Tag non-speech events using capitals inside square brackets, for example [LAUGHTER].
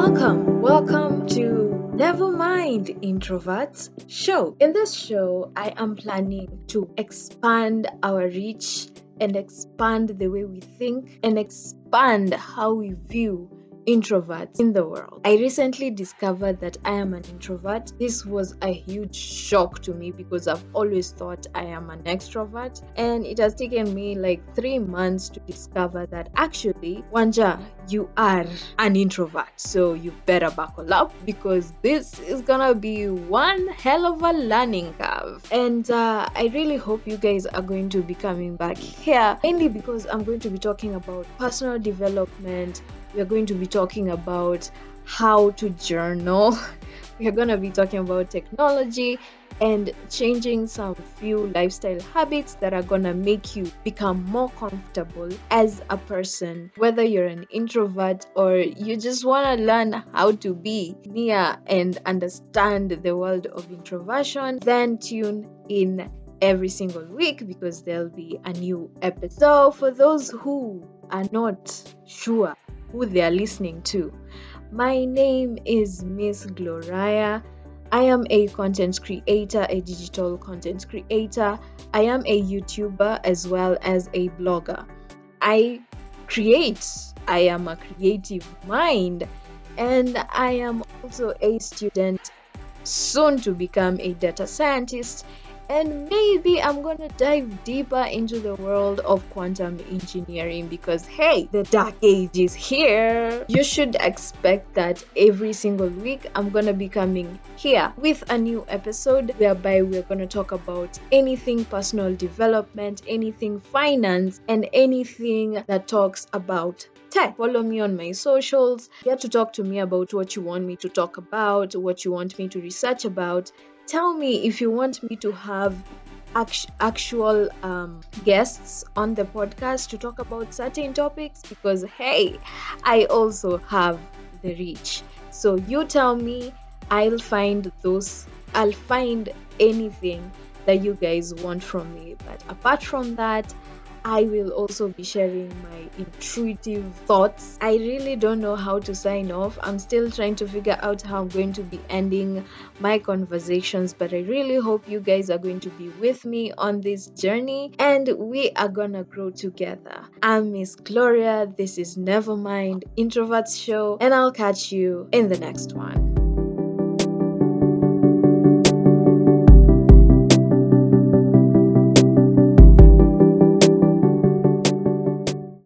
Welcome, welcome to Nevermind Introverts show. In this show, I am planning to expand our reach and expand the way we think and expand how we view introverts in the world. I recently discovered that I am an introvert. This was a huge shock to me because I've always thought I am an extrovert, and it has taken me like three months to discover that actually, Wanja, you are an introvert. So you better buckle up because this is gonna be one hell of a learning curve. And uh, I really hope you guys are going to be coming back here, mainly because I'm going to be talking about personal development we are going to be talking about how to journal. [LAUGHS] We are going to be talking about technology and changing some few lifestyle habits that are going to make you become more comfortable as a person whether you're an introvert or you just want to learn how to be near and understand the world of introversion then tune in every single week because there'll be a new episode so for those who are not sure who they are listening to. My name is Miss Gloriah. I am a content creator, a digital content creator. I am a YouTuber as well as a blogger. I create, I am a creative mind, and I am also a student, soon to become a data scientist and maybe I'm gonna dive deeper into the world of quantum engineering because hey, the dark age is here. You should expect that every single week I'm gonna be coming here with a new episode whereby we're gonna talk about anything personal development, anything finance, and anything that talks about tech. Follow me on my socials. Get to talk to me about what you want me to talk about, what you want me to research about, tell me if you want me to have actual um, guests on the podcast to talk about certain topics because hey i also have the reach. So you tell me i'll find those i'll find anything that you guys want from me. But apart from that I will also be sharing my intuitive thoughts. I really don't know how to sign off. I'm still trying to figure out how I'm going to be ending my conversations, but I really hope you guys are going to be with me on this journey and we are gonna grow together. I'm Miss Gloriah. This is Nevermind Introverts Show, and I'll catch you in the next one.